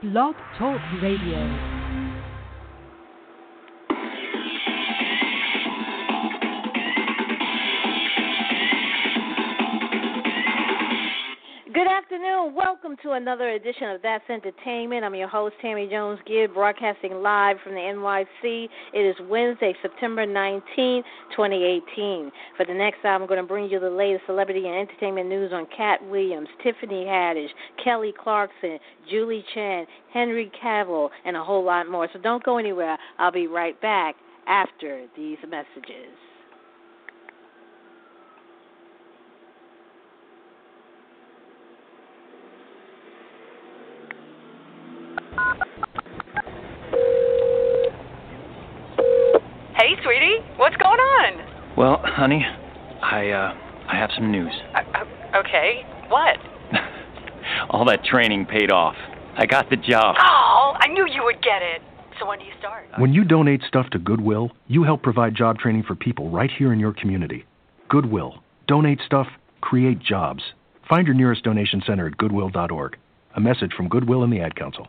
Blog Talk Radio. Welcome to another edition of That's Entertainment. I'm your host, Tammy Jones Gibbs, broadcasting live from the NYC. It is Wednesday, September 19, 2018. For the next hour, I'm going to bring you the latest celebrity and entertainment news on Katt Williams, Tiffany Haddish, Kelly Clarkson, Julie Chen, Henry Cavill, and a whole lot more. So don't go anywhere. I'll be right back after these messages. Hey, sweetie, what's going on? Well, honey, I uh I have some news. Uh, uh, okay, what? All that training paid off. I got the job. Oh, I knew you would get it. So when do you start? When you donate stuff to Goodwill, you help provide job training for people right here in your community. Goodwill. Donate stuff, create jobs. Find your nearest donation center at goodwill.org. A message from Goodwill and the Ad Council.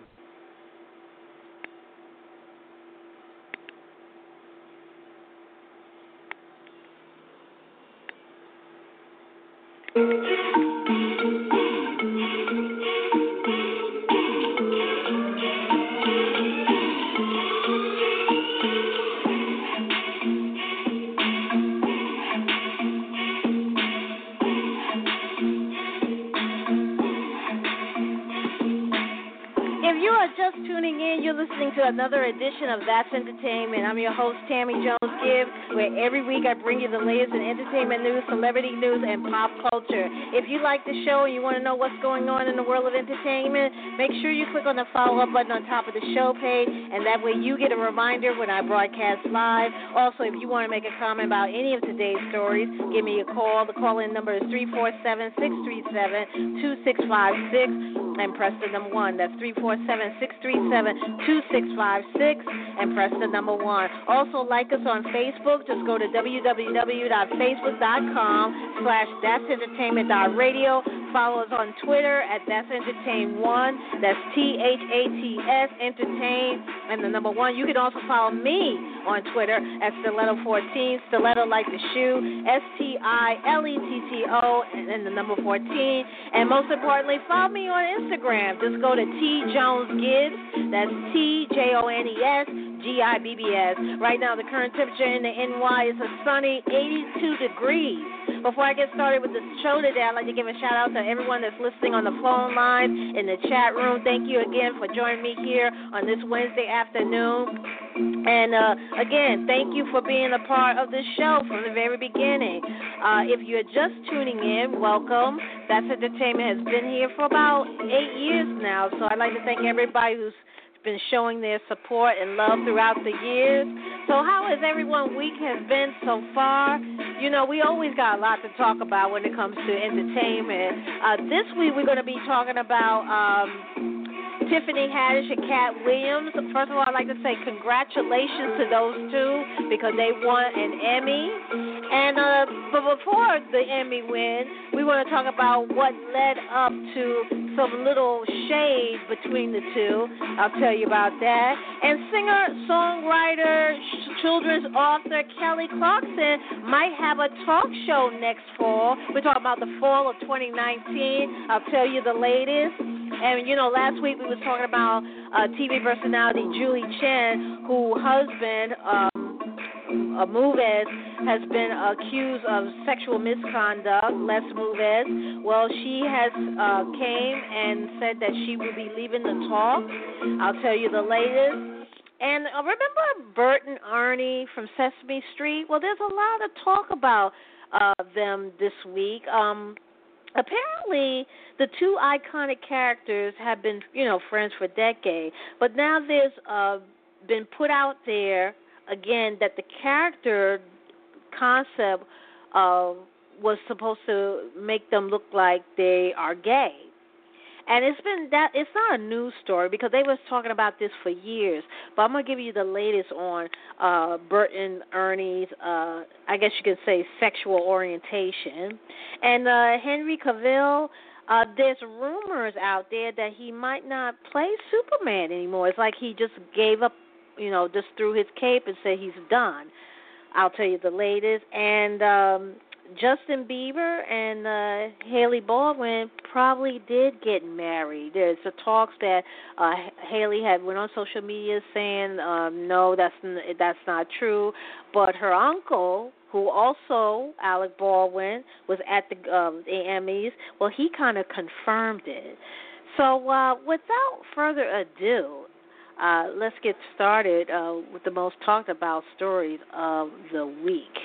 Mm-hmm. Another edition of That's Entertainment. I'm your host, Tammy Jones Gibbs, where every week I bring you the latest in entertainment news, celebrity news, and pop culture. If you like the show and you want to know what's going on in the world of entertainment, make sure you click on the follow up button on top of the show page, and that way you get a reminder when I broadcast live. Also, if you want to make a comment about any of today's stories, give me a call. The call in number is 347 637 2656 and press the number one. That's 347-637-2656 and press the number one. Also like us on Facebook. Just go to www.facebook.com slash That's entertainment radio. Follow us on Twitter at That's Entertain One. That's T-H-A-T-S Entertain and the number one. You can also follow me on Twitter at Stiletto14. Stiletto like the shoe. S-T-I-L-E-T-T-O and then the number 14. And most importantly, follow me on Instagram. Just go to T Jones Gibbs. That's T J O N E S G I B B S. Right now, the current temperature in the NY is a sunny 82 degrees. Before I get started with the show today, I'd like to give a shout out to everyone that's listening on the phone line, in the chat room. Thank you again for joining me here on this Wednesday afternoon. And uh, again, thank you for being a part of this show from the very beginning. Uh, if you're just tuning in, welcome. That's Entertainment has been here for about eight years now, so I'd like to thank everybody who's been showing their support and love throughout the years. So, how has everyone week has been so far? You know, we always got a lot to talk about when it comes to entertainment. Uh, this week, we're going to be talking about. Um, Tiffany Haddish and Katt Williams. First of all, I'd like to say congratulations to those two because they won an Emmy. And uh, but before the Emmy win, we want to talk about what led up to some little shade between the two. I'll tell you about that. And singer, songwriter, children's author Kelly Clarkson might have a talk show next fall. We're talking about the fall of 2019. I'll tell you the latest. And you know, last week we was talking about uh, TV personality Julie Chen, who husband um, uh, Moonves has been accused of sexual misconduct. Les Moonves. Well, she has uh, came and said that she will be leaving the talk. I'll tell you the latest. And uh, remember Bert and Ernie from Sesame Street? Well, there's a lot of talk about uh, them this week. Um, apparently, the two iconic characters have been, you know, friends for decades. But now there's uh, been put out there again that the character concept uh, was supposed to make them look like they are gay. And it's been that it's not a news story because they was talking about this for years. But I'm gonna give you the latest on uh Bert and Ernie's uh I guess you could say sexual orientation. And uh Henry Cavill uh there's rumors out there that he might not play Superman anymore. It's like he just gave up, you know, just threw his cape and said he's done. I'll tell you the latest. And um Justin Bieber and uh Hailey Baldwin probably did get married. There's the talks that uh Hailey had went on social media saying um no that's that's not true, but her uncle who also Alec Baldwin was at the um the Emmys, well he kind of confirmed it. So uh without further ado, uh let's get started uh with the most talked about stories of the week.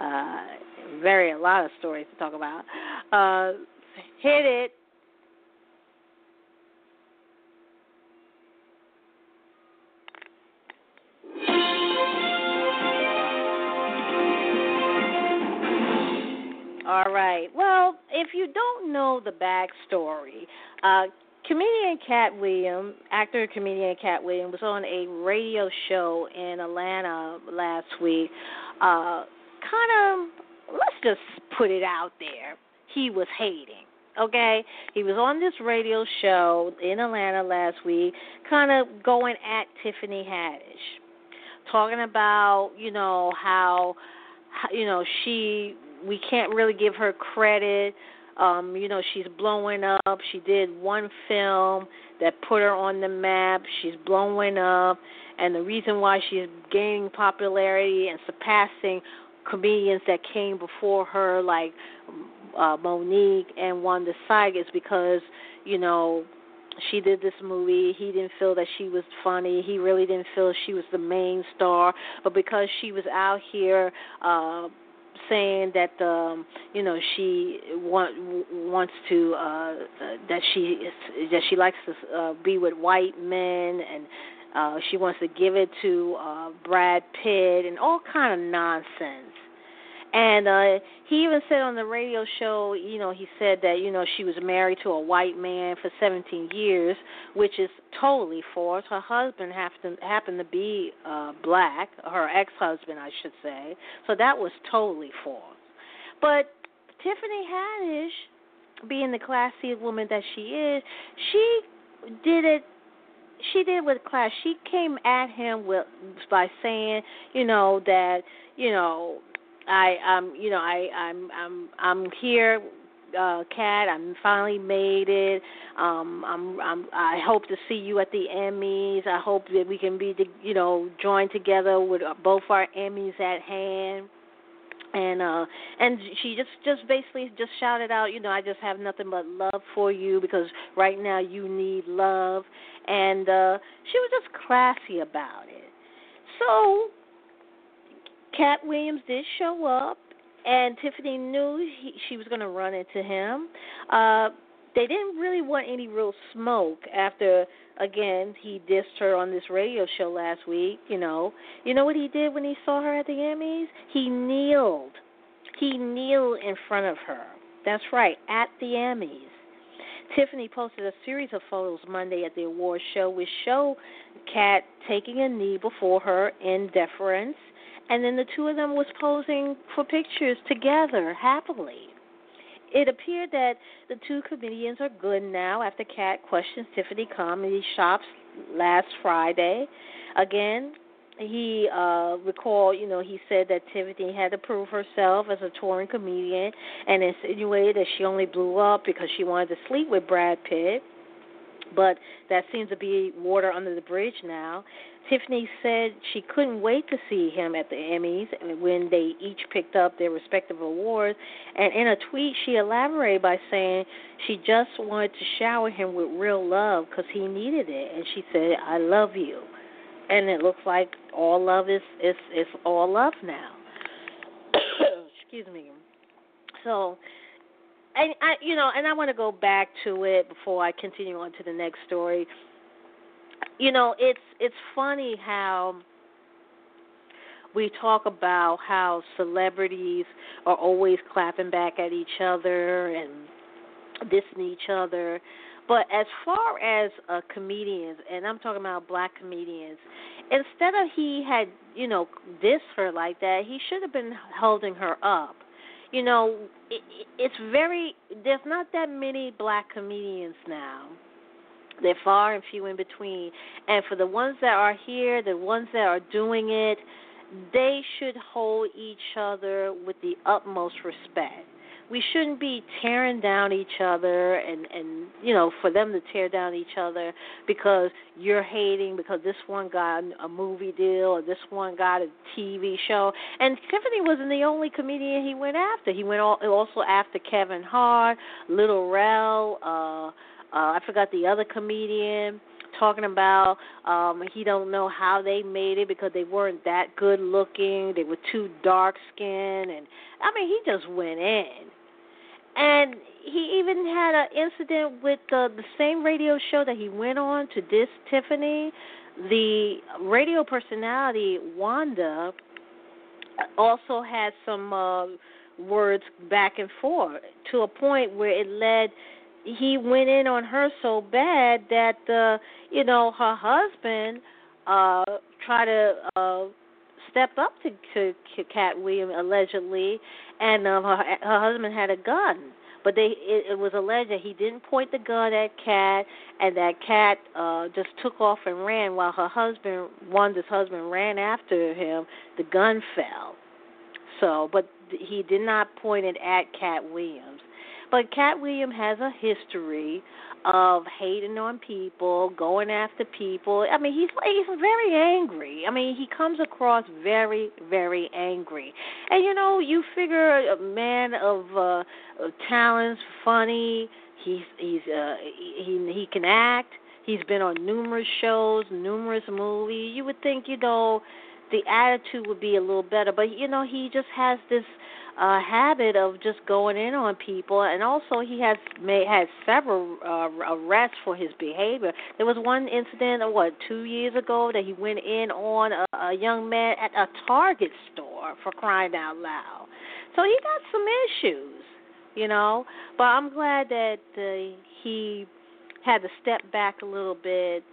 Uh very a lot of stories to talk about. Uh, hit it. All right. Well, if you don't know the backstory, uh, comedian Katt Williams, actor comedian Katt Williams, was on a radio show in Atlanta last week. Uh, kind of let's just put it out there. He was hating. Okay, he was on this radio show in Atlanta last week, kind of going at Tiffany Haddish, talking about you know how, you know she we can't really give her credit. Um, you know she's blowing up. She did one film that put her on the map. She's blowing up, and the reason why she's gaining popularity and surpassing comedians that came before her, like uh, Mo'Nique and Wanda Sykes, because you know she did this movie. He didn't feel that she was funny. He really didn't feel she was the main star, but because she was out here. uh saying that um you know she want wants to uh that she that she likes to uh, be with white men and uh, she wants to give it to uh, Brad Pitt and all kind of nonsense. And uh he even said on the radio show, you know, he said that, you know, she was married to a white man for 17 years, which is totally false. Her husband happened to be uh black, her ex-husband, I should say. So that was totally false. But Tiffany Haddish, being the classy woman that she is, she did it she did with class. She came at him with by saying, you know, that you know, I um, you know, I I'm I'm I'm here uh Katt, I'm finally made it. Um I'm I'm I hope to see you at the Emmys. I hope that we can be the, you know, joined together with both our Emmys at hand and uh and she just just basically just shouted out you know i just have nothing but love for you because right now you need love and uh she was just classy about it so Katt Williams did show up and tiffany knew he, she was going to run into him. Uh they didn't really want any real smoke after again he dissed her on this radio show last week you know. You know what he did when he saw her at the emmys? He kneeled. He kneeled in front of her. That's right at the emmys. Tiffany posted a series of photos monday at the awards show which show Katt taking a knee before her in deference and then the two of them was posing for pictures together happily it appeared that the two comedians are good now after Katt questions Tiffany Comedy Shops last Friday. Again, he uh recalled, you know, he said that Tiffany had to prove herself as a touring comedian and insinuated that she only blew up because she wanted to sleep with Brad Pitt. But that seems to be water under the bridge now. Tiffany said she couldn't wait to see him at the Emmys when they each picked up their respective awards. And in a tweet, she elaborated by saying she just wanted to shower him with real love because he needed it. And she said, "I love you." And it looks like all love is is is all love now. Excuse me. So and I, you know, and I want to go back to it before I continue on to the next story. You know, it's it's funny how we talk about how celebrities are always clapping back at each other and dissing each other. But as far as uh, comedians, and I'm talking about black comedians, instead of he had, you know, dissed her like that, he should have been holding her up you know, it, it's very there's not that many black comedians now. They're far and few in between. And for the ones that are here, the ones that are doing it, they should hold each other with the utmost respect we shouldn't be tearing down each other and and you know for them to tear down each other because you're hating because this one got a movie deal or this one got a TV show. And Tiffany wasn't the only comedian he went after. He went also after Kevin Hart Little Rel uh uh I forgot the other comedian talking about um he don't know how they made it because they weren't that good looking. They were too dark skinned and i mean he just went in and he even had an incident with the the same radio show that he went on to diss Tiffany. The radio personality Wanda also had some uh, words back and forth to a point where it led he went in on her so bad that uh you know her husband uh tried to uh step up to to, Katt Williams allegedly, and um, her her husband had a gun. But they it, it was alleged that he didn't point the gun at Katt, and that Katt uh, just took off and ran while her husband, Wanda's husband, ran after him. The gun fell. So, but he did not point it at Katt Williams. But Katt Williams has a history of hating on people, going after people. I mean, he's he's very angry. I mean, he comes across very very angry. And you know, you figure a man of uh talents, funny, he's he's uh he he can act. He's been on numerous shows, numerous movies. You would think, you know, the attitude would be a little better, but you know, he just has this uh, habit of just going in on people, and also he has may had several uh, arrests for his behavior. There was one incident, what two years ago, that he went in on a, a young man at a Target store for crying out loud. So he got some issues, you know. But I'm glad that uh, he had to step back a little bit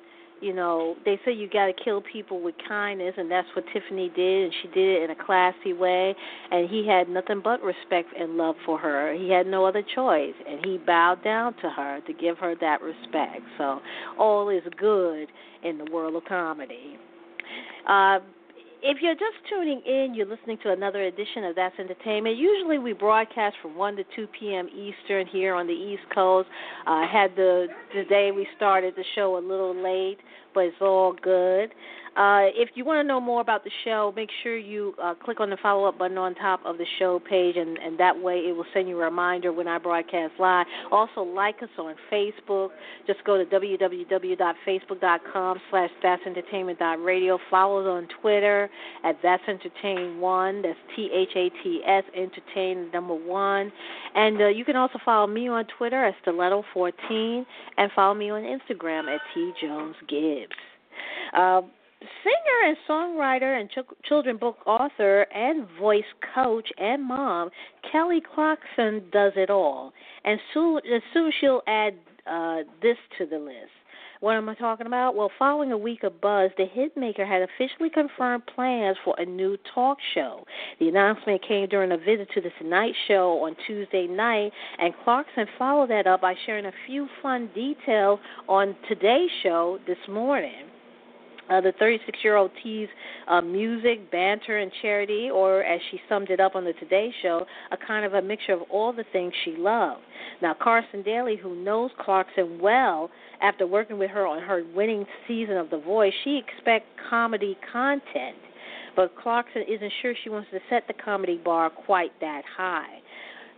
you know, they say you got to kill people with kindness, and that's what Tiffany did, and she did it in a classy way. And he had nothing but respect and love for her. He had no other choice, and he bowed down to her to give her that respect. So all is good in the world of comedy. Uh, if you're just tuning in, you're listening to another edition of That's Entertainment. Usually we broadcast from 1 to 2 p.m. Eastern here on the East Coast. Uh, had the the day we started the show a little late, but it's all good. Uh, if you want to know more about the show, make sure you uh, click on the follow up button on top of the show page, and, and that way it will send you a reminder when I broadcast live. Also, like us on Facebook. Just go to www.facebook.com slash that's entertainment radio. Follow us on Twitter at That's Entertain One. That's T H A T S Entertain number one. And uh, you can also follow me on Twitter at Stiletto14 and follow me on Instagram at T Jones Gibbs. Uh, singer and songwriter and ch- children book author and voice coach and mom, Kelly Clarkson does it all. And soon, soon she'll add uh, this to the list. What am I talking about? Well, following a week of buzz, the hitmaker had officially confirmed plans for a new talk show. The announcement came during a visit to the Tonight Show on Tuesday night, and Clarkson followed that up by sharing a few fun details on today's show this morning. Uh, the 36 year old teased uh, music, banter, and charity, or as she summed it up on the Today Show, a kind of a mixture of all the things she loved. Now, Carson Daly, who knows Clarkson well after working with her on her winning season of The Voice, she expects comedy content. But Clarkson isn't sure she wants to set the comedy bar quite that high.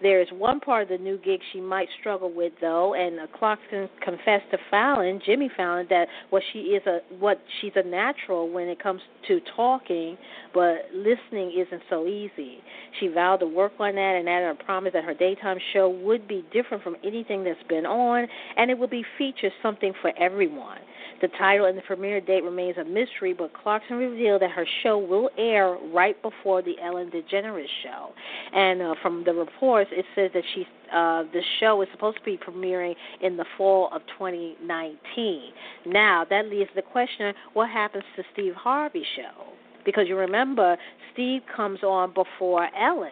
There is one part of the new gig she might struggle with, though, and Clarkson confessed to Fallon, Jimmy Fallon, that what she is a what she's a natural when it comes to talking, but listening isn't so easy. She vowed to work on that and added a promise that her daytime show would be different from anything that's been on, and it would be featured something for everyone. The title and the premiere date remains a mystery, but Clarkson revealed that her show will air right before the Ellen DeGeneres show. And uh, from the reports, it says that she uh, the show is supposed to be premiering in the fall of 2019. Now that leaves the question: What happens to Steve Harvey's show? Because you remember, Steve comes on before Ellen,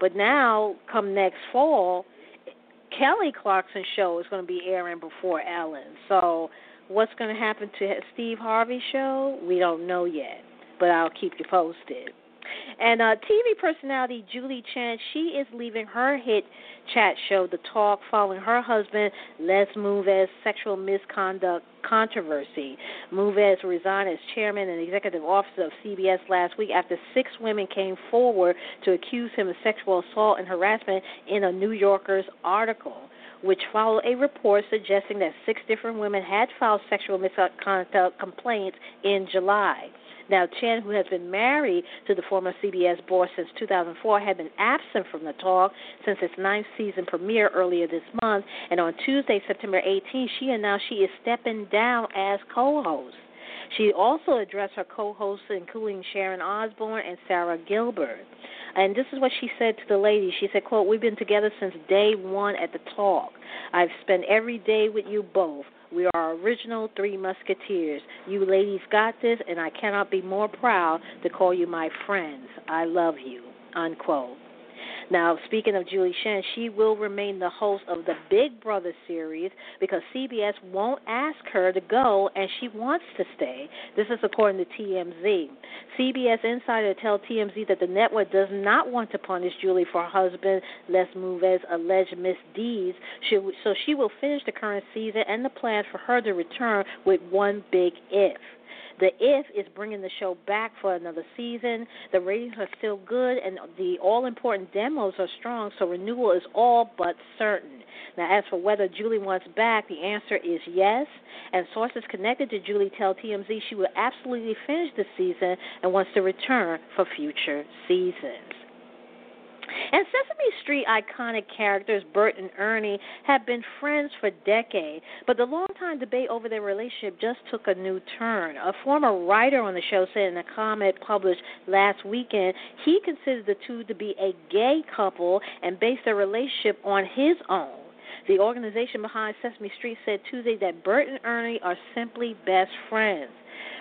but now come next fall. Kelly Clarkson's show is going to be airing before Ellen. So What's going to happen to Steve Harvey's show? We don't know yet, but I'll keep you posted. And uh, TV personality Julie Chen, she is leaving her hit chat show, The Talk, following her husband Les Moonves' sexual misconduct controversy. Moonves resigned as chairman and executive officer of CBS last week after six women came forward to accuse him of sexual assault and harassment in a New Yorker's article which followed a report suggesting that six different women had filed sexual misconduct complaints in July. Now, Chen, who has been married to the former CBS boss since 2004, had been absent from the talk since its ninth season premiere earlier this month. And on Tuesday, September 18, she announced she is stepping down as co host. She also addressed her co hosts, including Sharon Osbourne and Sarah Gilbert. And this is what she said to the ladies. She said, quote, We've been together since day one at the talk. I've spent every day with you both. We are original three musketeers. You ladies got this, and I cannot be more proud to call you my friends. I love you. Unquote. Now, speaking of Julie Chen, she will remain the host of the Big Brother series because CBS won't ask her to go and she wants to stay. This is according to TMZ. CBS insider tell TMZ that the network does not want to punish Julie for her husband Les Moonves' alleged misdeeds, so she will finish the current season and the plans for her to return with one big if. The If is bringing the show back for another season. The ratings are still good, and the all important demos are strong, so renewal is all but certain. Now, as for whether Julie wants back, the answer is yes. And sources connected to Julie tell TMZ she will absolutely finish the season and wants to return for future seasons. And Sesame Street iconic characters Bert and Ernie have been friends for decades, but the long-time debate over their relationship just took a new turn. A former writer on the show said in a comment published last weekend he considered the two to be a gay couple and based their relationship on his own. The organization behind Sesame Street said Tuesday that Bert and Ernie are simply best friends.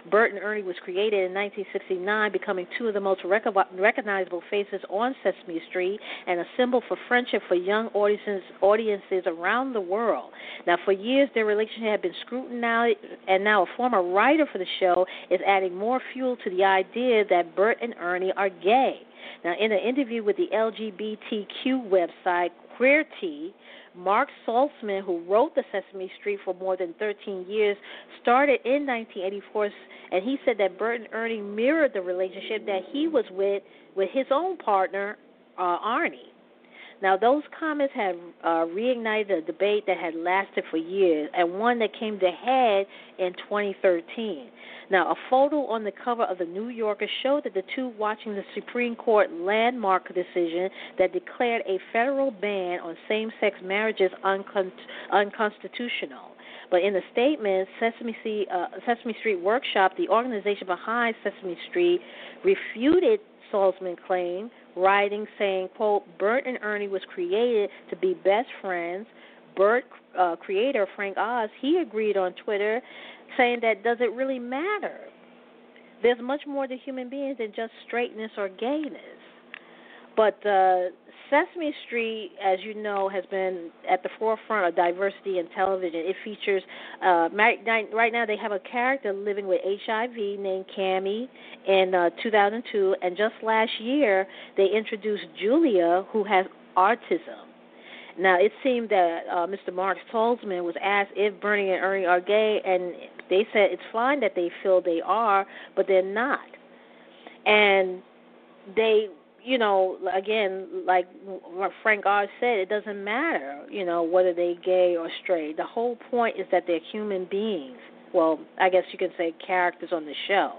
Bert and Ernie was created in 1969, becoming two of the most recognizable faces on Sesame Street and a symbol for friendship for young audiences, audiences around the world. Now, for years, their relationship had been scrutinized, and now a former writer for the show is adding more fuel to the idea that Bert and Ernie are gay. Now, in an interview with the LGBTQ website Queerty, Mark Saltzman, who wrote the Sesame Street for more than 13 years, started in 1984, and he said that Bert and Ernie mirrored the relationship that he was with with his own partner, uh, Arnie. Now, those comments have uh, reignited a debate that had lasted for years and one that came to head in 2013. Now, a photo on the cover of the New Yorker showed that the two watching the Supreme Court landmark decision that declared a federal ban on same sex marriages uncon- unconstitutional. But in a statement, Sesame, Street, uh, Sesame Street Workshop, the organization behind Sesame Street, refuted Saltzman's claim, writing saying, quote, Bert and Ernie was created to be best friends. Bert uh, creator Frank Oz, he agreed on Twitter saying that does it really matter? There's much more to human beings than just straightness or gayness. But uh, Sesame Street, as you know, has been at the forefront of diversity in television. It features uh, right now they have a character living with HIV named Kami in uh, 2002, and just last year they introduced Julia, who has autism. Now it seemed that uh, Mr. Mark Saltzman was asked if Bernie and Ernie are gay, and they said it's fine that they feel they are, but they're not. And they you know, again, like Frank Oz said, it doesn't matter, you know, whether they're gay or straight. The whole point is that they're human beings. Well, I guess you can say characters on the show,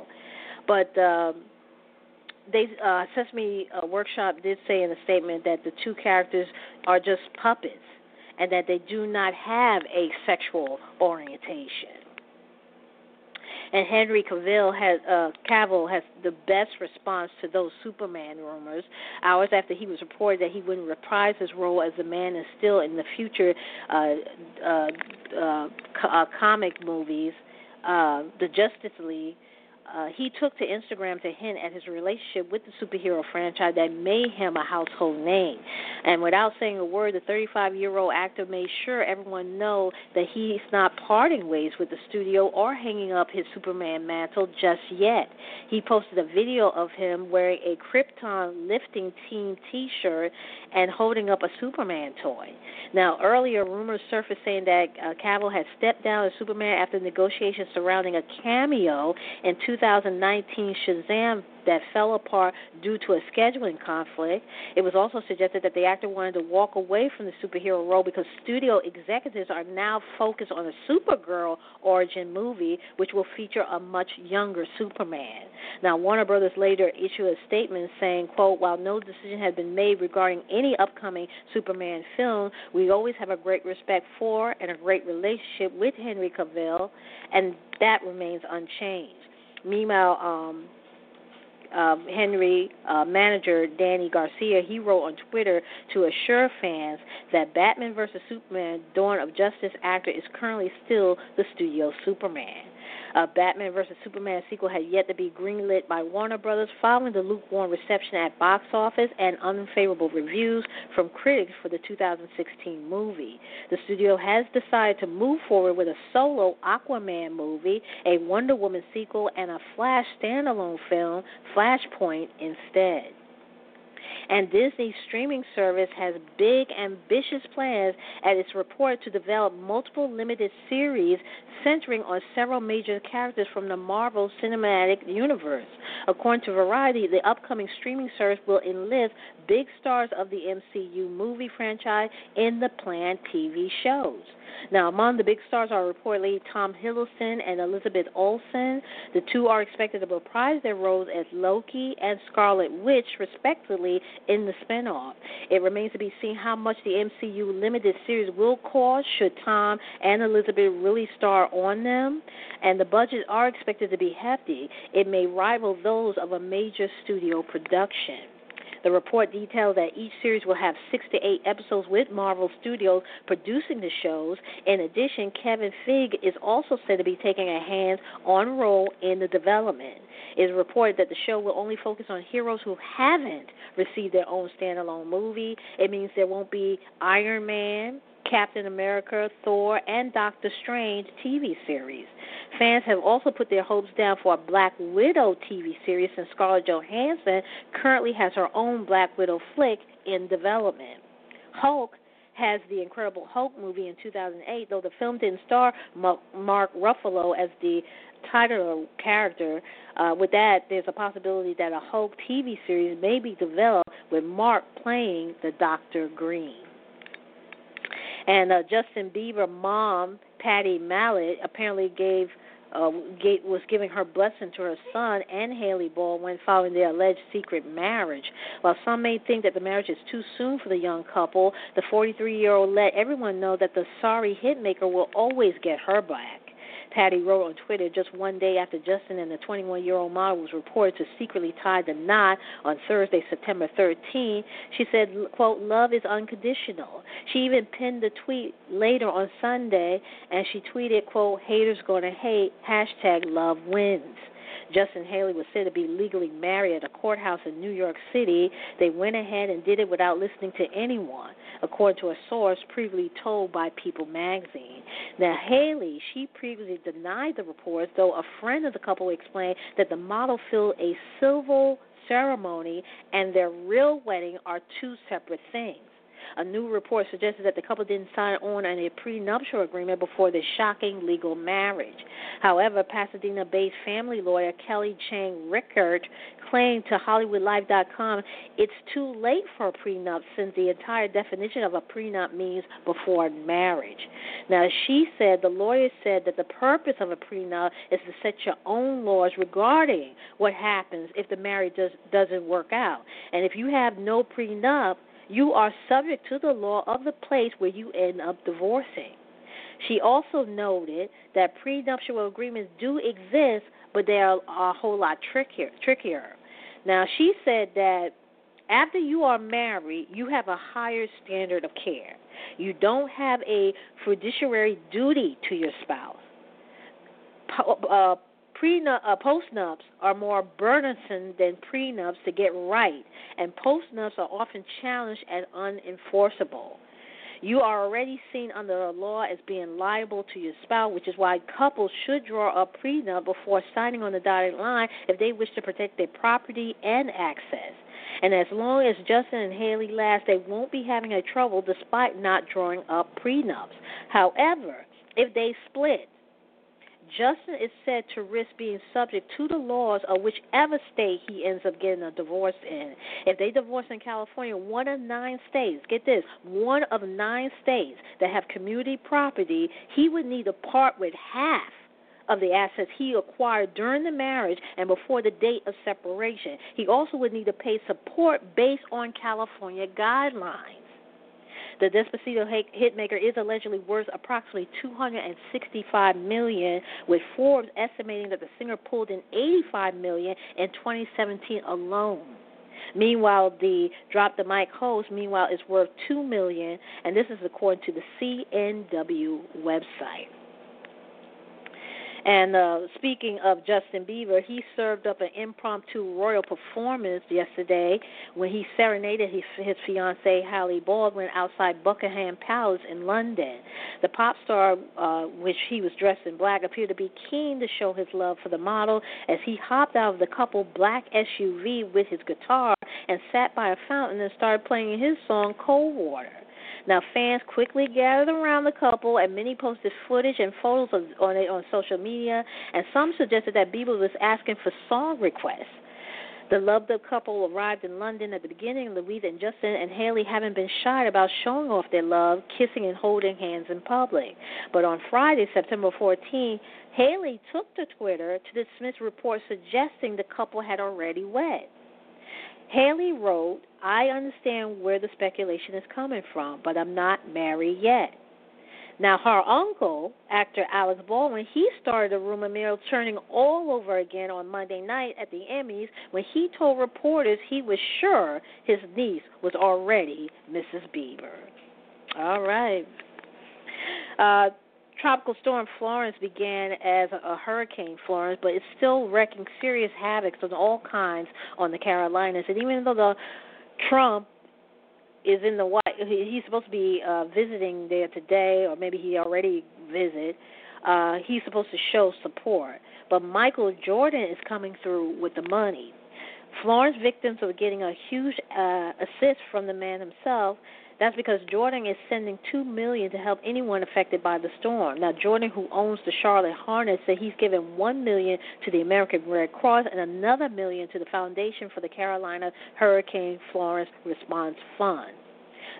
but um, they uh, Sesame uh, Workshop did say in a statement that the two characters are just puppets, and that they do not have a sexual orientation and Henry Cavill has uh, Cavill has the best response to those Superman rumors. Hours after he was reported that he wouldn't reprise his role as the Man of Steel in the future uh, uh, uh, uh, comic movies, uh, the Justice League uh, he took to Instagram to hint at his relationship with the superhero franchise that made him a household name. And without saying a word, the 35 year old actor made sure everyone know that he's not parting ways with the studio or hanging up his Superman mantle just yet. He posted a video of him wearing a Krypton lifting team t shirt and holding up a Superman toy. Now, earlier rumors surfaced saying that uh, Cavill had stepped down as Superman after negotiations surrounding a cameo in 2019 Shazam that fell apart due to a scheduling conflict. It was also suggested that the actor wanted to walk away from the superhero role because studio executives are now focused on a Supergirl origin movie, which will feature a much younger Superman. Now, Warner Brothers later issued a statement saying, quote, while no decision has been made regarding any upcoming Superman film, we always have a great respect for and a great relationship with Henry Cavill, and that remains unchanged. Meanwhile, um, um, Henry uh, manager Dany Garcia, he wrote on Twitter to assure fans that Batman vs Superman: Dawn of Justice actor is currently still the studio Superman. A Batman vs Superman sequel had yet to be greenlit by Warner Brothers following the lukewarm reception at box office and unfavorable reviews from critics for the 2016 movie. The studio has decided to move forward with a solo Aquaman movie, a Wonder Woman sequel, and a Flash standalone film, Flashpoint, instead. And Disney's streaming service has big, ambitious plans as it's reported to develop multiple limited series centering on several major characters from the Marvel Cinematic Universe. According to Variety, the upcoming streaming service will enlist big stars of the MCU movie franchise in the planned TV shows. Now, among the big stars are reportedly Tom Hiddleston and Elizabeth Olsen. The two are expected to reprise their roles as Loki and Scarlet Witch, respectively, in the spinoff. It remains to be seen how much the MCU limited series will cost should Tom and Elizabeth really star on them. And the budgets are expected to be hefty. It may rival those of a major studio production. The report details that each series will have six to eight episodes with Marvel Studios producing the shows. In addition, Kevin Feige is also said to be taking a hands on role in the development. It is reported that the show will only focus on heroes who haven't received their own standalone movie. It means there won't be Iron Man, Captain America, Thor, and Doctor Strange TV series. Fans have also put their hopes down for a Black Widow TV series since Scarlett Johansson currently has her own Black Widow flick in development. Hulk has the Incredible Hulk movie in 2008, though the film didn't star Mark Ruffalo as the title character. Uh, with that, there's a possibility that a Hulk TV series may be developed with Mark playing the Doctor Green. And uh, Justin Bieber mom, Pattie Mallette, apparently gave uh, gave, was giving her blessing to her son and Hailey Baldwin following their alleged secret marriage. While some may think that the marriage is too soon for the young couple, the 43-year-old let everyone know that the sorry hitmaker will always get her back. Patty wrote on Twitter just one day after Justin and the 21 year old model was reported to secretly tie the knot on Thursday, September 13. She said, quote, love is unconditional. She even pinned the tweet later on Sunday and she tweeted, quote, haters gonna hate, hashtag love wins. Justin Hailey was said to be legally married at a courthouse in New York City. They went ahead and did it without listening to anyone, according to a source previously told by People magazine. Now, Hailey, she previously denied the reports, though a friend of the couple explained that the model filled a civil ceremony and their real wedding are two separate things. A new report suggested that the couple didn't sign on a prenuptial agreement before this shocking legal marriage. However, Pasadena based family lawyer Kelly Chang Rickert claimed to HollywoodLife.com it's too late for a prenup since the entire definition of a prenup means before marriage. Now, she said the lawyer said that the purpose of a prenup is to set your own laws regarding what happens if the marriage does, doesn't work out. And if you have no prenup, you are subject to the law of the place where you end up divorcing. She also noted that prenuptial agreements do exist, but they are a whole lot trickier. Trickier. Now, she said that after you are married, you have a higher standard of care. You don't have a fiduciary duty to your spouse. Uh, Prenup, uh, postnups are more burdensome than prenups to get right, and postnups are often challenged as unenforceable. You are already seen under the law as being liable to your spouse, which is why couples should draw a prenup before signing on the dotted line if they wish to protect their property and access. And as long as Justin and Hailey last, they won't be having a trouble despite not drawing up prenups. However, if they split, Justin is said to risk being subject to the laws of whichever state he ends up getting a divorce in. If they divorce in California, one of nine states, get this, one of nine states that have community property, he would need to part with half of the assets he acquired during the marriage and before the date of separation. He also would need to pay support based on California guidelines. The Despacito hitmaker is allegedly worth approximately 265 million, with Forbes estimating that the singer pulled in 85 million in 2017 alone. Meanwhile, the Drop the Mic host, meanwhile, is worth two million, and this is according to the CNW website. And uh, speaking of Justin Bieber, he served up an impromptu royal performance yesterday when he serenaded his, his fiancee Hailey Baldwin outside Buckingham Palace in London. The pop star, uh, which he was dressed in black, appeared to be keen to show his love for the model as he hopped out of the couple black SUV with his guitar and sat by a fountain and started playing his song Cold Water. Now, fans quickly gathered around the couple, and many posted footage and photos of, on it on social media. And some suggested that Bieber was asking for song requests. The loved up couple arrived in London at the beginning. Louise and Justin and Hailey haven't been shy about showing off their love, kissing and holding hands in public. But on Friday, September 14, Hailey took to Twitter to dismiss reports suggesting the couple had already wed. Hailey wrote, I understand where the speculation is coming from, but I'm not married yet. Now, her uncle, actor Alex Baldwin, he started a rumor mill turning all over again on Monday night at the Emmys when he told reporters he was sure his niece was already Mrs. Bieber. All right. Uh, Tropical Storm Florence began as a hurricane Florence, but it's still wreaking serious havoc on all kinds on the Carolinas. And even though the Trump is in the White, he's supposed to be uh, visiting there today, or maybe he already visit. Uh, he's supposed to show support, but Michael Jordan is coming through with the money. Florence victims are getting a huge uh, assist from the man himself that's because Jordan is sending two million to help anyone affected by the storm. Now Jordan, who owns the Charlotte Hornets, said he's given one million to the American Red Cross and another million to the Foundation for the Carolina Hurricane Florence Response Fund.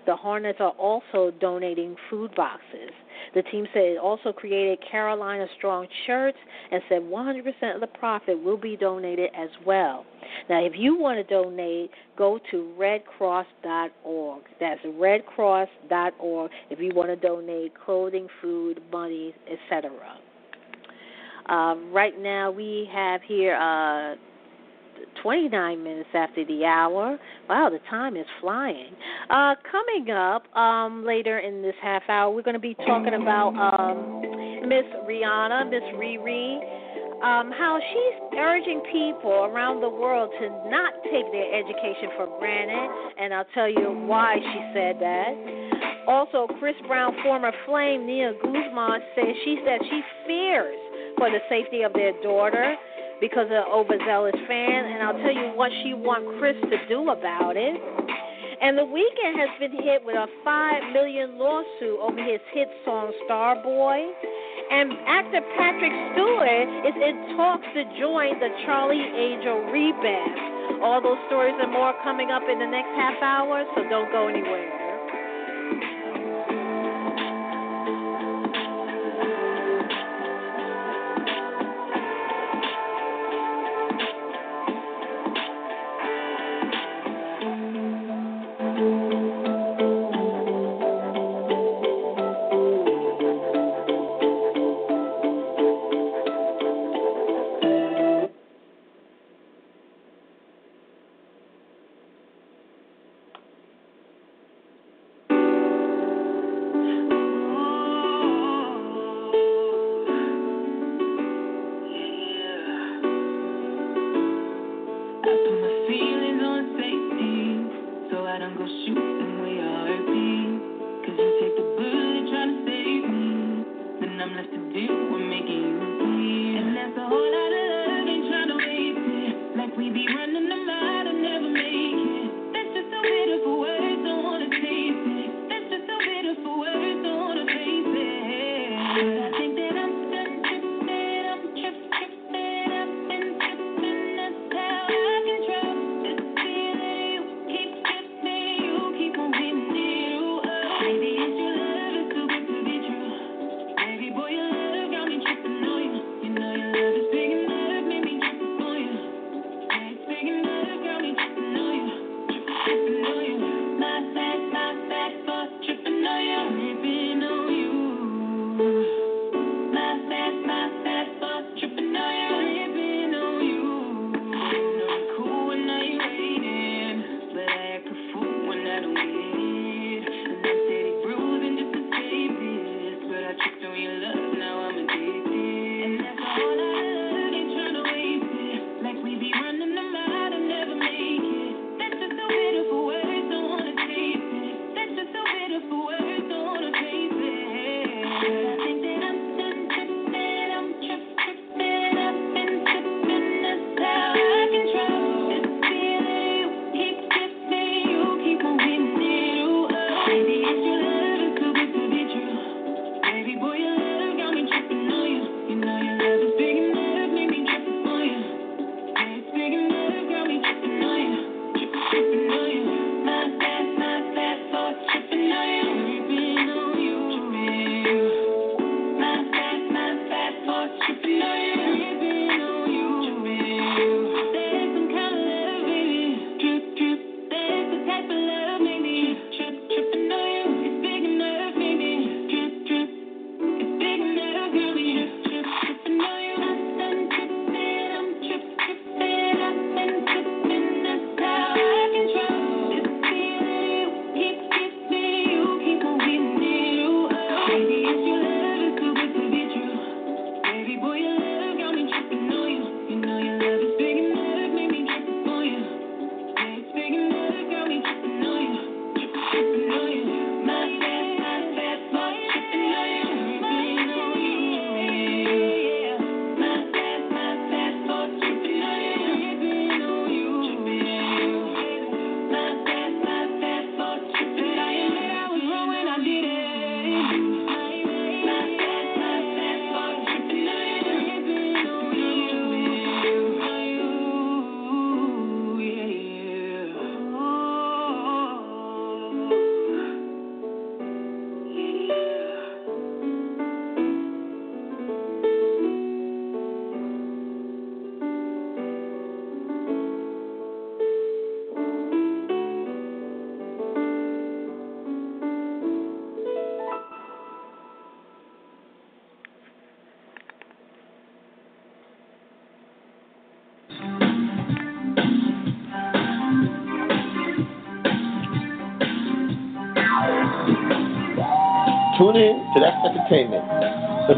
The Hornets are also donating food boxes. The team said it also created Carolina Strong shirts and said 100% of the profit will be donated as well. Now, if you want to donate, go to redcross.org. That's redcross.org if you want to donate clothing, food, money, etc. Uh, right now, we have here. Uh, 29 minutes after the hour. Wow, the time is flying. Uh, coming up um, later in this half hour, we're going to be talking about um, Miss Rihanna, Miss Riri. um, how she's urging people around the world to not take their education for granted, and I'll tell you why she said that. Also, Chris Brown former flame Nia Guzman says she said she fears for the safety of their daughter because of overzealous fan, and I'll tell you what she wants Chris to do about it. And the Weeknd has been hit with a five million lawsuit over his hit song Starboy. And actor Patrick Stewart is in talks to join the Charlie Angel rebound. All those stories and more coming up in the next half hour, so don't go anywhere.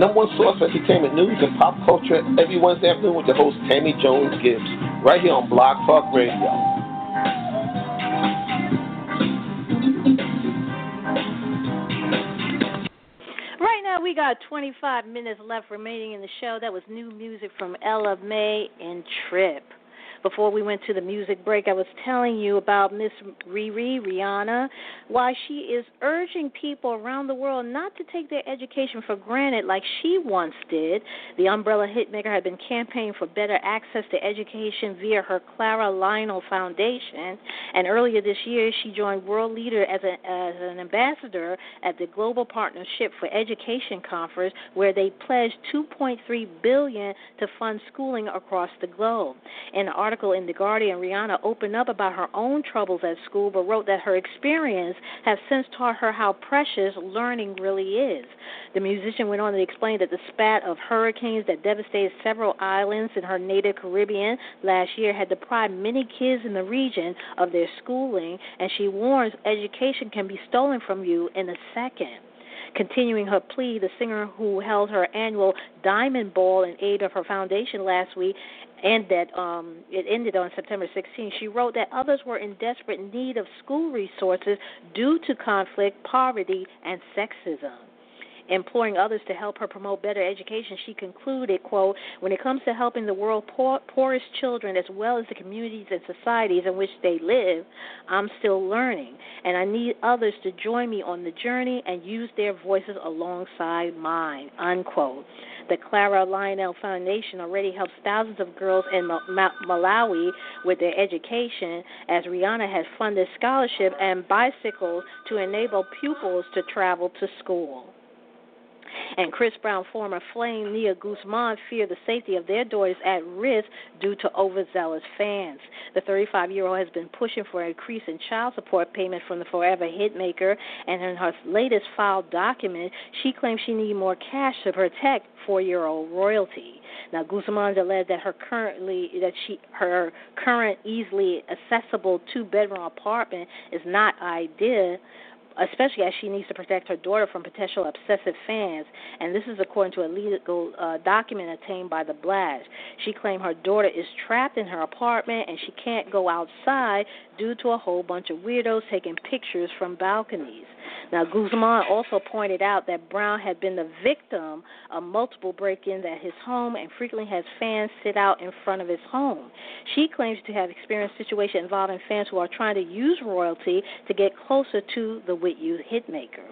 Number one source for entertainment news and pop culture every Wednesday afternoon with your host Tammy Jones Gibbs, right here on Blog Talk Radio. Right now, we got 25 minutes left remaining in the show. That was new music from Ella Mai and Trip before we went to the music break, I was telling you about Miss Riri Rihanna, why she is urging people around the world not to take their education for granted like she once did. The Umbrella hitmaker had been campaigning for better access to education via her Clara Lionel Foundation, and earlier this year she joined world leader as, a, as an ambassador at the Global Partnership for Education conference, where they pledged 2.3 billion to fund schooling across the globe. In an article in The Guardian, Rihanna opened up about her own troubles at school, but wrote that her experience has since taught her how precious learning really is. The musician went on to explain that the spat of hurricanes that devastated several islands in her native Caribbean last year had deprived many kids in the region of their schooling, and she warns education can be stolen from you in a second. Continuing her plea, the singer who held her annual Diamond Ball in aid of her foundation last week and that um, it ended on September 16. She wrote that others were in desperate need of school resources due to conflict, poverty, and sexism imploring others to help her promote better education, she concluded, quote, when it comes to helping the world's poor, poorest children as well as the communities and societies in which they live, I'm still learning, and I need others to join me on the journey and use their voices alongside mine, unquote. The Clara Lionel Foundation already helps thousands of girls in Malawi with their education, as Rihanna has funded scholarship and bicycles to enable pupils to travel to school and Chris Brown former flame Nia Guzman fear the safety of their daughters at risk due to overzealous fans. The 35 year old has been pushing for an increase in child support payment from the forever hitmaker, and in her latest filed document, she claims she needs more cash to protect four year old royalty. Now Guzman alleged that her currently that she her current easily accessible two bedroom apartment is not ideal especially as she needs to protect her daughter from potential obsessive fans. And this is according to a legal uh, document obtained by the Blast. She claimed her daughter is trapped in her apartment and she can't go outside due to a whole bunch of weirdos taking pictures from balconies. Now, Guzman also pointed out that Brown had been the victim of multiple break ins at his home and frequently has fans sit out in front of his home. She claims to have experienced situations involving fans who are trying to use royalty to get closer to the With You hitmaker.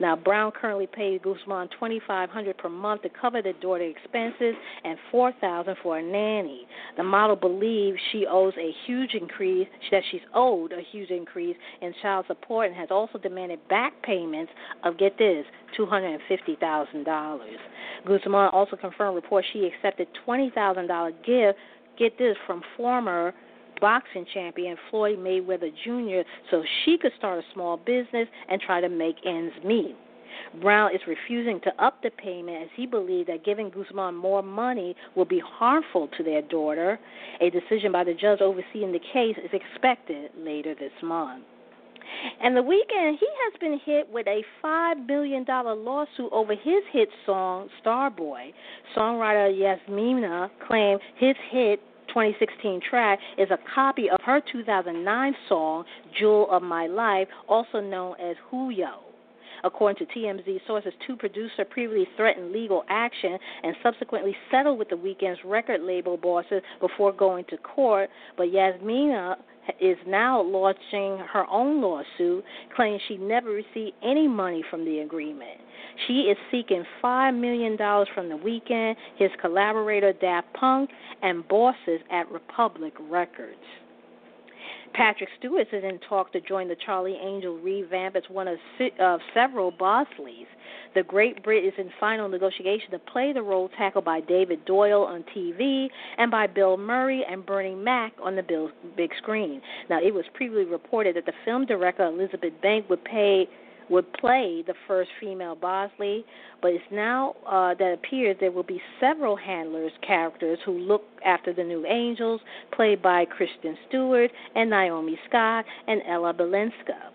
Now, Brown currently pays Guzman 2,500 per month to cover the daughter expenses and $4,000 for a nanny. The model believes she owes a huge increase that she's owed a huge increase in child support and has also demanded back payments of get this two hundred and fifty thousand dollars. Guzman also confirmed reports she accepted twenty thousand dollar gift. Get this from former boxing champion Floyd Mayweather Jr. so she could start a small business and try to make ends meet. Brown is refusing to up the payment as he believes that giving Guzman more money will be harmful to their daughter. A decision by the judge overseeing the case is expected later this month. And the Weeknd, he has been hit with a $5 million lawsuit over his hit song, Starboy. Songwriter Yasmina claimed his hit 2016 track is a copy of her 2009 song, Jewel of My Life, also known as Huyo. According to TMZ sources, two producers previously threatened legal action and subsequently settled with the Weeknd's record label bosses before going to court. But Yasmina is now launching her own lawsuit, claiming she never received any money from the agreement. She is seeking $5 million from The Weeknd, his collaborator Daft Punk, and bosses at Republic Records. Patrick Stewart is in talk to join the Charlie Angel revamp as one of, several Bosleys. The Great Brit is in final negotiation to play the role tackled by David Doyle on TV and by Bill Murray and Bernie Mac on the big screen. Now, it was previously reported that the film director Elizabeth Banks would pay would play the first female Bosley, but it's now uh, that appears there will be several handlers characters who look after the new angels, played by Kristen Stewart and Naomi Scott and Ella Balinska.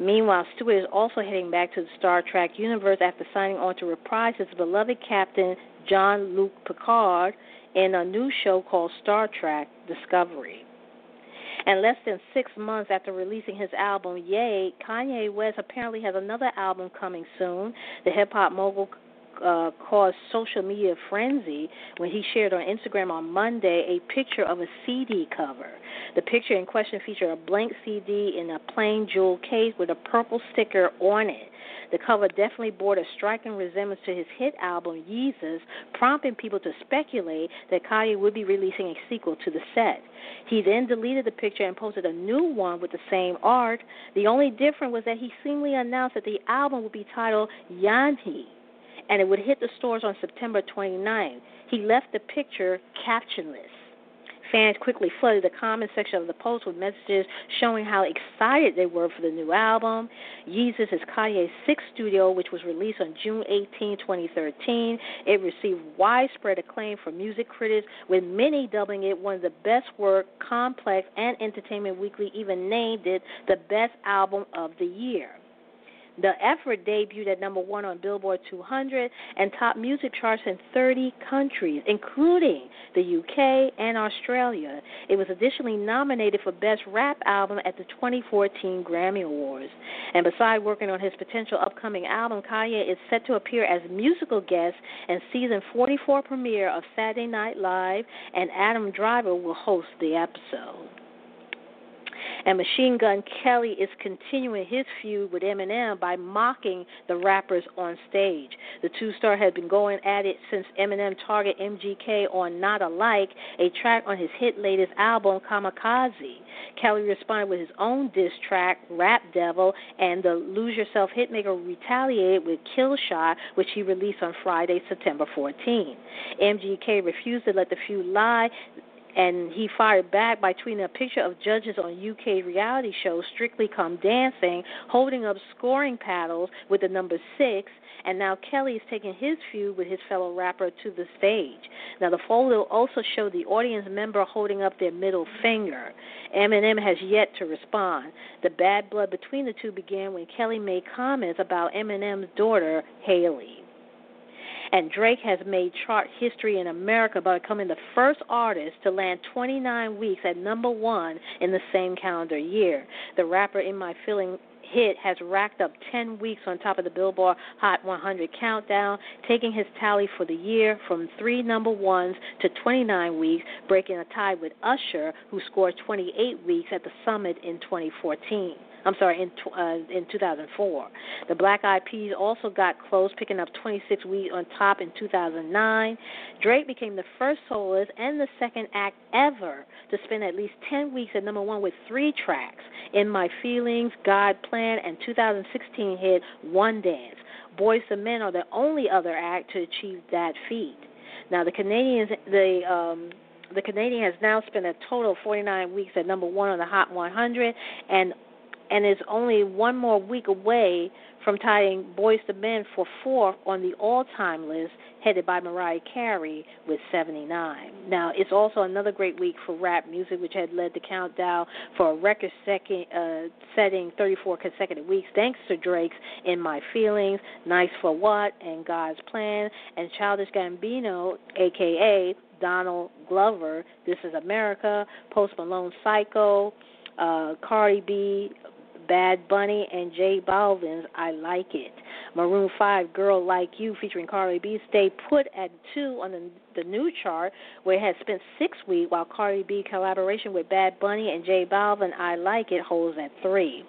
Meanwhile, Stewart is also heading back to the Star Trek universe after signing on to reprise his beloved captain John Luc Picard in a new show called Star Trek Discovery. And less than six months after releasing his album Ye, Kanye West apparently has another album coming soon. The hip hop mogul uh, caused social media frenzy when he shared on Instagram on Monday a picture of a CD cover. The picture in question featured a blank CD in a plain jewel case with a purple sticker on it. The cover definitely bore a striking resemblance to his hit album Yeezus, prompting people to speculate that Kanye would be releasing a sequel to the set. He then deleted the picture and posted a new one with the same art. The only difference was that he seemingly announced that the album would be titled Yandhi and it would hit the stores on September 29. He left the picture captionless. Fans quickly flooded the comment section of the post with messages showing how excited they were for the new album. Yeezus is Kanye's sixth studio, which was released on June 18, 2013. It received widespread acclaim from music critics, with many dubbing it one of the best work. Complex and Entertainment Weekly even named it the best album of the year. The effort debuted at number one on Billboard 200 and top music charts in 30 countries, including the UK and Australia. It was additionally nominated for Best Rap Album at the 2014 Grammy Awards. And besides working on his potential upcoming album, Kanye is set to appear as musical guest in season 44 premiere of Saturday Night Live, and Adam Driver will host the episode. And Machine Gun Kelly is continuing his feud with Eminem by mocking the rappers on stage. The two star has been going at it since Eminem targeted MGK on Not Alike, a track on his hit latest album, Kamikaze. Kelly responded with his own diss track, Rap Devil, and the Lose Yourself hitmaker retaliated with Kill Shot, which he released on Friday, September 14. MGK refused to let the feud lie and he fired back by tweeting a picture of judges on UK reality show Strictly Come Dancing holding up scoring paddles with the number six. And now Kelly is taking his feud with his fellow rapper to the stage. Now the photo also showed the audience member holding up their middle finger. Eminem has yet to respond. The bad blood between the two began when Kelly made comments about Eminem's daughter, Hailie. And Drake has made chart history in America by becoming the first artist to land 29 weeks at number one in the same calendar year. The rapper In My Feeling hit has racked up 10 weeks on top of the Billboard Hot 100 countdown, taking his tally for the year from three number ones to 29 weeks, breaking a tie with Usher, who scored 28 weeks at the summit in 2014. I'm sorry, in uh, in 2004. The Black Eyed Peas also got close, picking up 26 weeks on top in 2009. Drake became the first soloist and the second act ever to spend at least 10 weeks at number one with three tracks: "In My Feelings," "God Plan," and 2016 hit "One Dance." Boyz II Men are the only other act to achieve that feat. Now the Canadians, the um, the Canadian has now spent a total of 49 weeks at number one on the Hot 100, and and is only one more week away from tying Boyz II Men for fourth on the all-time list, headed by Mariah Carey with 79. Now, it's also another great week for rap music, which had led the countdown for a record-setting uh, 34 consecutive weeks, thanks to Drake's "In My Feelings," "Nice for What," and "God's Plan," and Childish Gambino, aka Donald Glover, "This Is America," Post Malone, "Psycho." Uh, Cardi B, Bad Bunny and J Balvin's I Like It. Maroon 5 Girl Like You featuring Cardi B stayed put at 2 on the, the new chart where it has spent 6 weeks while Cardi B collaboration with Bad Bunny and J Balvin I Like It holds at 3.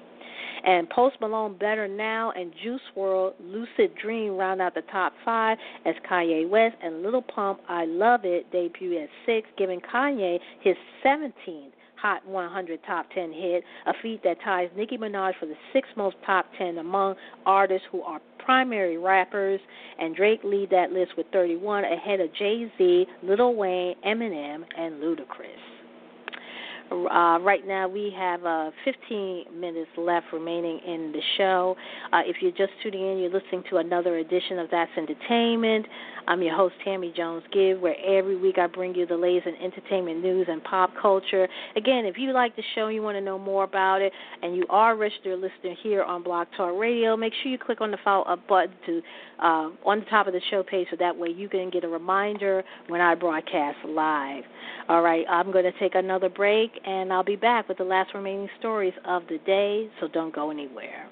And Post Malone Better Now and Juice WRLD Lucid Dream round out the top five as Kanye West and Lil Pump I Love It debut at six, giving Kanye his 17th Hot 100 Top 10 hit, a feat that ties Nicki Minaj for the sixth most top 10 among artists who are primary rappers, and Drake lead that list with 31 ahead of Jay Z, Lil Wayne, Eminem, and Ludacris. Uh, right now, we have uh, 15 minutes left remaining in the show. Uh, if you're just tuning in, you're listening to another edition of That's Entertainment. I'm your host, Tammy Jones Gibbs, where every week I bring you the latest in entertainment news and pop culture. Again, if you like the show, and you want to know more about it, and you are a registered listener here on Blog Talk Radio, make sure you click on the follow up button to uh, on the top of the show page, so that way you can get a reminder when I broadcast live. All right, I'm going to take another break, and I'll be back with the last remaining stories of the day. So don't go anywhere.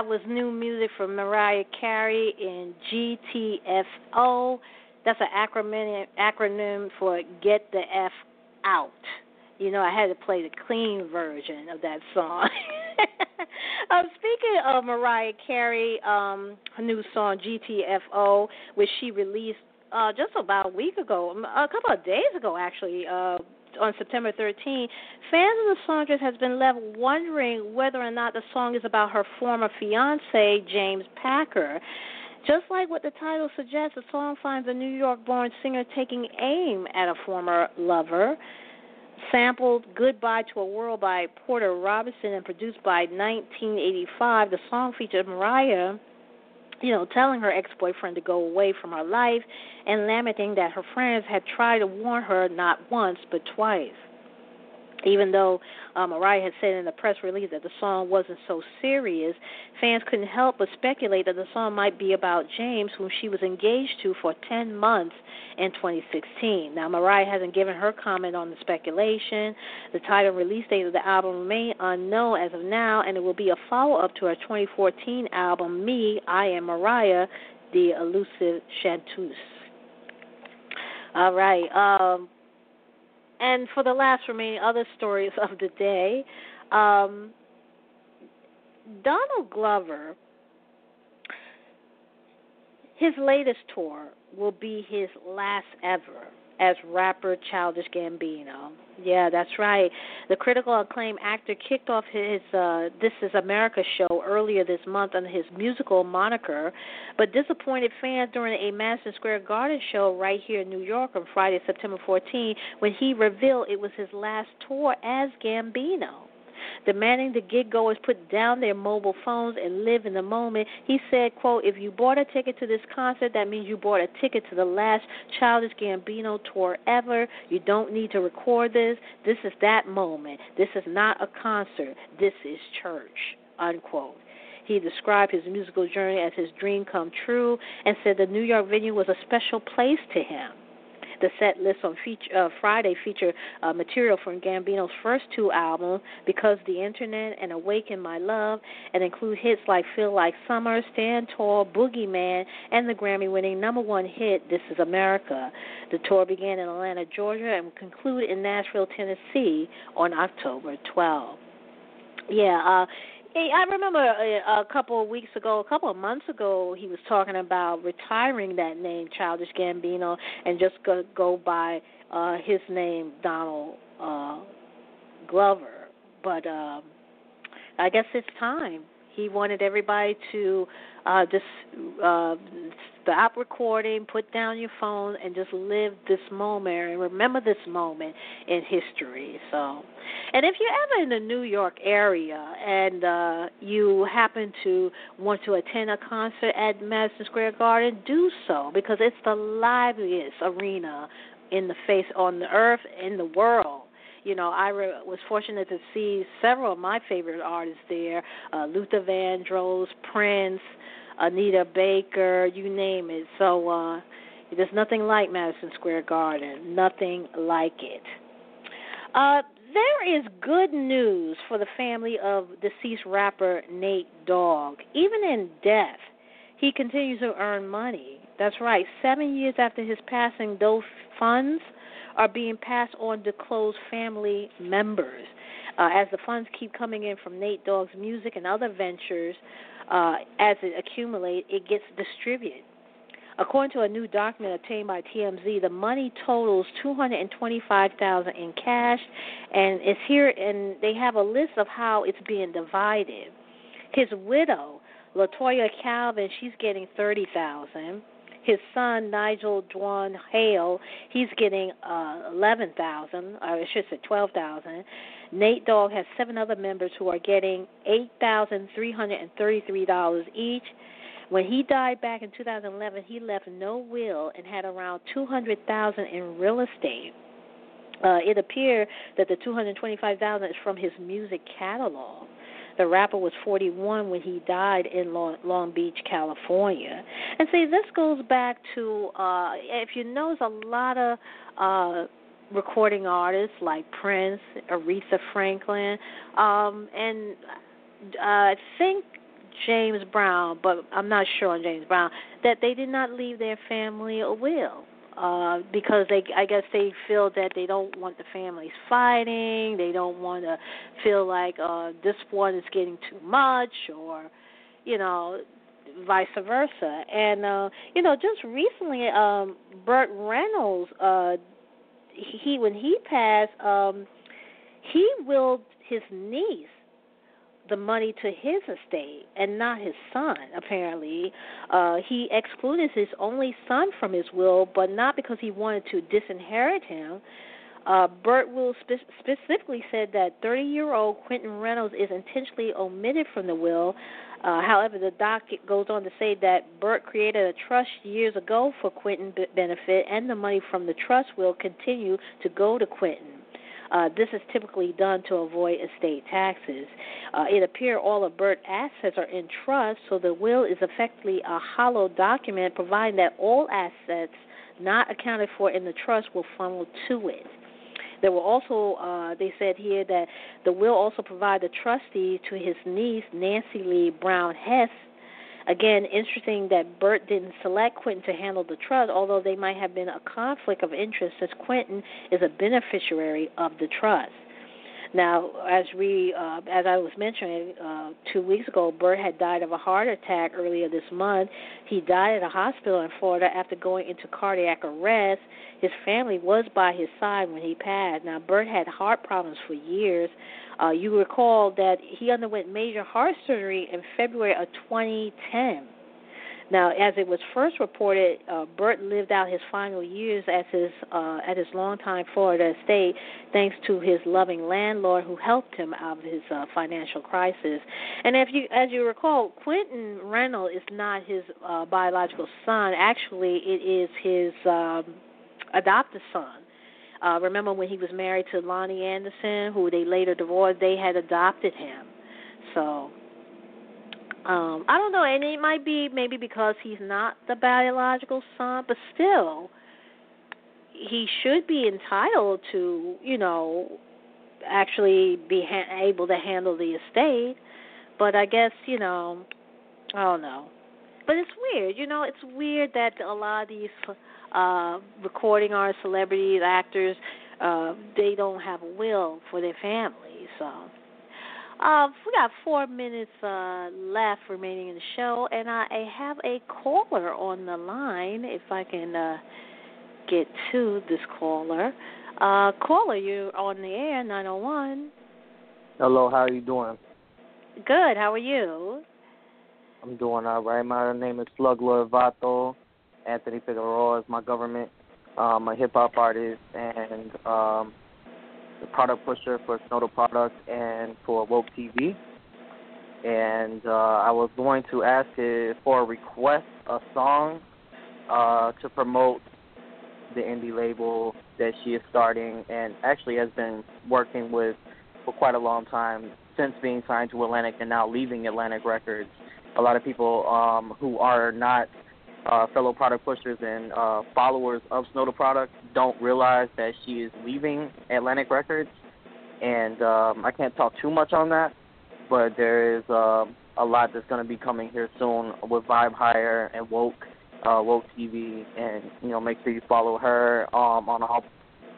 That was new music from Mariah Carey in GTFO. That's an acronym acronym for Get the F Out. You know, I had to play the clean version of that song. um, speaking of Mariah Carey, um, her new song GTFO, which she released uh, just about a week ago, a couple of days ago actually, uh, on September 13, fans of the songstress has been left wondering whether or not the song is about her former fiance, James Packer. Just like what the title suggests, the song finds a New York born singer taking aim at a former lover. Sampled Goodbye to a World by Porter Robinson and produced by 1985, the song featured Mariah you know, telling her ex boyfriend to go away from her life and lamenting that her friends had tried to warn her not once but twice. Even though uh, Mariah had said in the press release that the song wasn't so serious, fans couldn't help but speculate that the song might be about James, whom she was engaged to for 10 months in 2016. Now, Mariah hasn't given her comment on the speculation. The title and release date of the album remain unknown as of now, and it will be a follow up to her 2014 album, Me, I Am Mariah, The Elusive Chanteuse. All right. Um, and for the last remaining other stories of the day, um, Donald Glover, his latest tour will be his last ever as rapper Childish Gambino. Yeah, that's right. The critical acclaim actor kicked off his uh, This Is America show earlier this month under his musical moniker, but disappointed fans during a Madison Square Garden show right here in New York on Friday, September 14, when he revealed it was his last tour as Gambino demanding the gig goers put down their mobile phones and live in the moment. He said, quote, if you bought a ticket to this concert, that means you bought a ticket to the last Childish Gambino tour ever. You don't need to record this. This is that moment. This is not a concert. This is church, unquote. He described his musical journey as his dream come true and said the New York venue was a special place to him. The set list on feature, uh, Friday featured uh, material from Gambino's first two albums, Because the Internet and Awaken My Love, and include hits like Feel Like Summer, Stand Tall, Boogieman, and the Grammy winning number one hit, This Is America. The tour began in Atlanta, Georgia, and will conclude in Nashville, Tennessee on October 12. Yeah, uh, Hey, I remember a, a couple of weeks ago, a couple of months ago, he was talking about retiring that name, Childish Gambino, and just go go by uh his name, Donald uh Glover. But um I guess it's time. He wanted everybody to uh just uh stop recording, put down your phone, and just live this moment and remember this moment in history. So, and if you're ever in the New York area and uh, you happen to want to attend a concert at Madison Square Garden, do so because it's the liveliest arena in the face on the earth in the world you know, I re- was fortunate to see several of my favorite artists there: uh, Luther Vandross, Prince, Anita Baker, you name it. So uh, there's nothing like Madison Square Garden, nothing like it. Uh, there is good news for the family of deceased rapper Nate Dogg. Even in death, he continues to earn money. That's right. Seven years after his passing, those funds are being passed on to close family members. Uh, as the funds keep coming in from Nate Dogg's music and other ventures, uh, as it accumulates, it gets distributed. According to a new document obtained by TMZ, the money totals 225,000 in cash, and it's here. And they have a list of how it's being divided. His widow, Latoya Calvin, she's getting 30,000. His son Nigel Dwan Hale, he's getting uh, 11,000, or I should say 12,000. Nate Dogg has seven other members who are getting $8,333 each. When he died back in 2011, he left no will and had around 200,000 in real estate. Uh, it appeared that the 225,000 is from his music catalog. The rapper was 41 when he died in Long, Long Beach, California. And see, this goes back to uh, if you notice a lot of uh, recording artists like Prince, Aretha Franklin, um, and uh, I think James Brown, but I'm not sure on James Brown, that they did not leave their family a will. Uh, because they, I guess they feel that they don't want the families fighting. They don't want to feel like uh, this one is getting too much, or you know, vice versa. And uh, you know, just recently, um, Burt Reynolds uh, he when he passed, um, he willed his niece the money to his estate and not his son. Apparently, uh, he excluded his only son from his will, but not because he wanted to disinherit him. Uh, Burt will spe- specifically said that 30-year-old Quentin Reynolds is intentionally omitted from the will. Uh, however, the docket goes on to say that Burt created a trust years ago for Quentin benefit, and the money from the trust will continue to go to Quentin. Uh, this is typically done to avoid estate taxes. Uh, it appears all of Burt assets are in trust, so the will is effectively a hollow document, providing that all assets not accounted for in the trust will funnel to it. There were also, uh, they said here that the will also provide the trustee to his niece, Nancy Lee Brown Hess. Again, interesting that Burt didn't select Quentin to handle the trust, although they might have been a conflict of interest since Quentin is a beneficiary of the trust. Now, as we, uh, as I was mentioning uh, two weeks ago, Burt had died of a heart attack earlier this month. He died at a hospital in Florida after going into cardiac arrest. His family was by his side when he passed. Now, Burt had heart problems for years. Uh, you recall that he underwent major heart surgery in February of 2010. Now, as it was first reported, uh, lived out his final years as his uh, at his longtime Florida estate, thanks to his loving landlord who helped him out of his uh, financial crisis. And if you, as you recall, Quentin Reynolds is not his uh, biological son. Actually, it is his um, adopted son. Uh, remember when he was married to Loni Anderson, who they later divorced? They had adopted him. So um, I don't know, and it might be maybe because he's not the biological son, but still, he should be entitled to, you know, actually be ha- able to handle the estate. But I guess, you know, I don't know. But it's weird, you know, it's weird that a lot of these uh recording artists, celebrities, actors, uh, they don't have a will for their families, so uh, we got four minutes uh, left remaining in the show, and I, I have a caller on the line. If I can uh, get to this caller, uh, caller, you're on the air, nine oh one. Hello, how are you doing? Good. How are you? I'm doing all right. My name is Slug Lord Vato. Anthony Figueroa is my government. I'm a hip hop artist and um, the product pusher for Snodo Product and for Woke TV. And uh, I was going to ask it for a request a song uh, to promote the indie label that she is starting and actually has been working with for quite a long time since being signed to Atlantic and now leaving Atlantic Records. A lot of people um, who are not uh, fellow product pushers and uh, followers of Snodo Product don't realize that she is leaving Atlantic Records, and um, I can't talk too much on that, but there is uh, a lot that's going to be coming here soon with Vibe Hire and Woke, uh, Woke TV, and you know make sure you follow her um, on all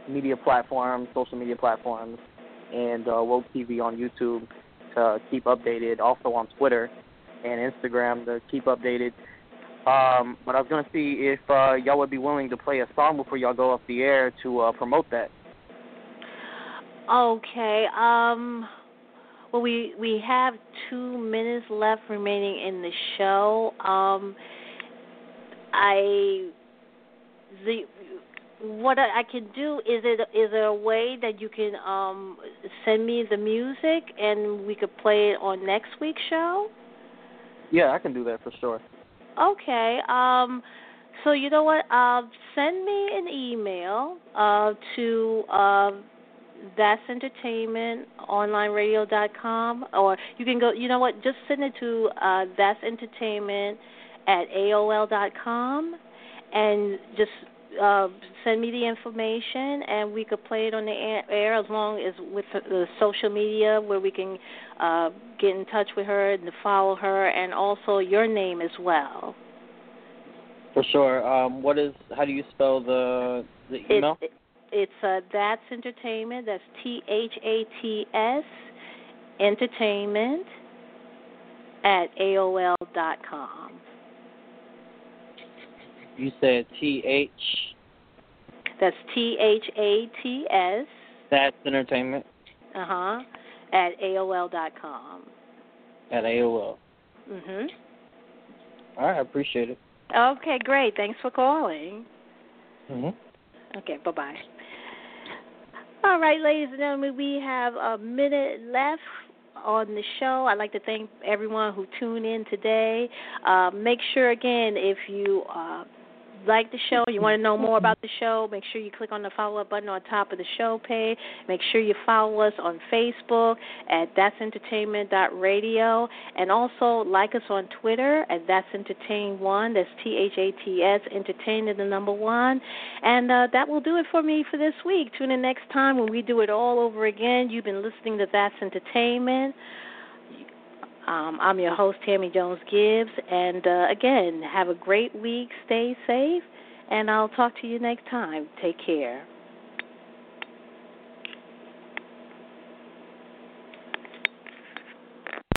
media platforms, social media platforms, and uh, Woke TV on YouTube to keep updated. Also on Twitter and Instagram to keep updated um, but I was going to see if uh, y'all would be willing to play a song before y'all go off the air to uh, promote that. Okay. Um. Well, we we have two minutes left remaining in the show. Um. I the what I can do is it is there a way that you can um send me the music and we could play it on next week's show? Yeah, I can do that for sure. Okay. Um, so you know what? Uh, send me an email uh, to uh, that's entertainment onlineradio.com or you can go you know what just send it to uh, that's entertainment at aol.com and just uh, send me the information and we could play it on the air as long as with the, social media where we can uh, get in touch with her and follow her and also your name as well. For sure. Um, what is? How do you spell the the email? It, it's uh, that's entertainment. That's T H A T S entertainment at aol dot com. You said T H. That's T H A T S. That's entertainment. Uh huh. At AOL dot com. At AOL. Mhm. All right, I appreciate it. Okay, great. Thanks for calling. Mhm. Okay, bye bye. All right, ladies and gentlemen, we have a minute left on the show. I'd like to thank everyone who tuned in today. Uh, make sure, again, if you uh, like the show, you want to know more about the show, make sure you click on the follow up button on top of the show page. Make sure you follow us on Facebook at That's Entertainment Radio, and also like us on Twitter at That's Entertain One. That's T H A T S Entertain the number one. And uh, that will do it for me for this week. Tune in next time when we do it all over again. You've been listening to That's Entertainment. Um, I'm your host, Tammy Jones Gibbs. And uh, again, have a great week. Stay safe. And I'll talk to you next time. Take care.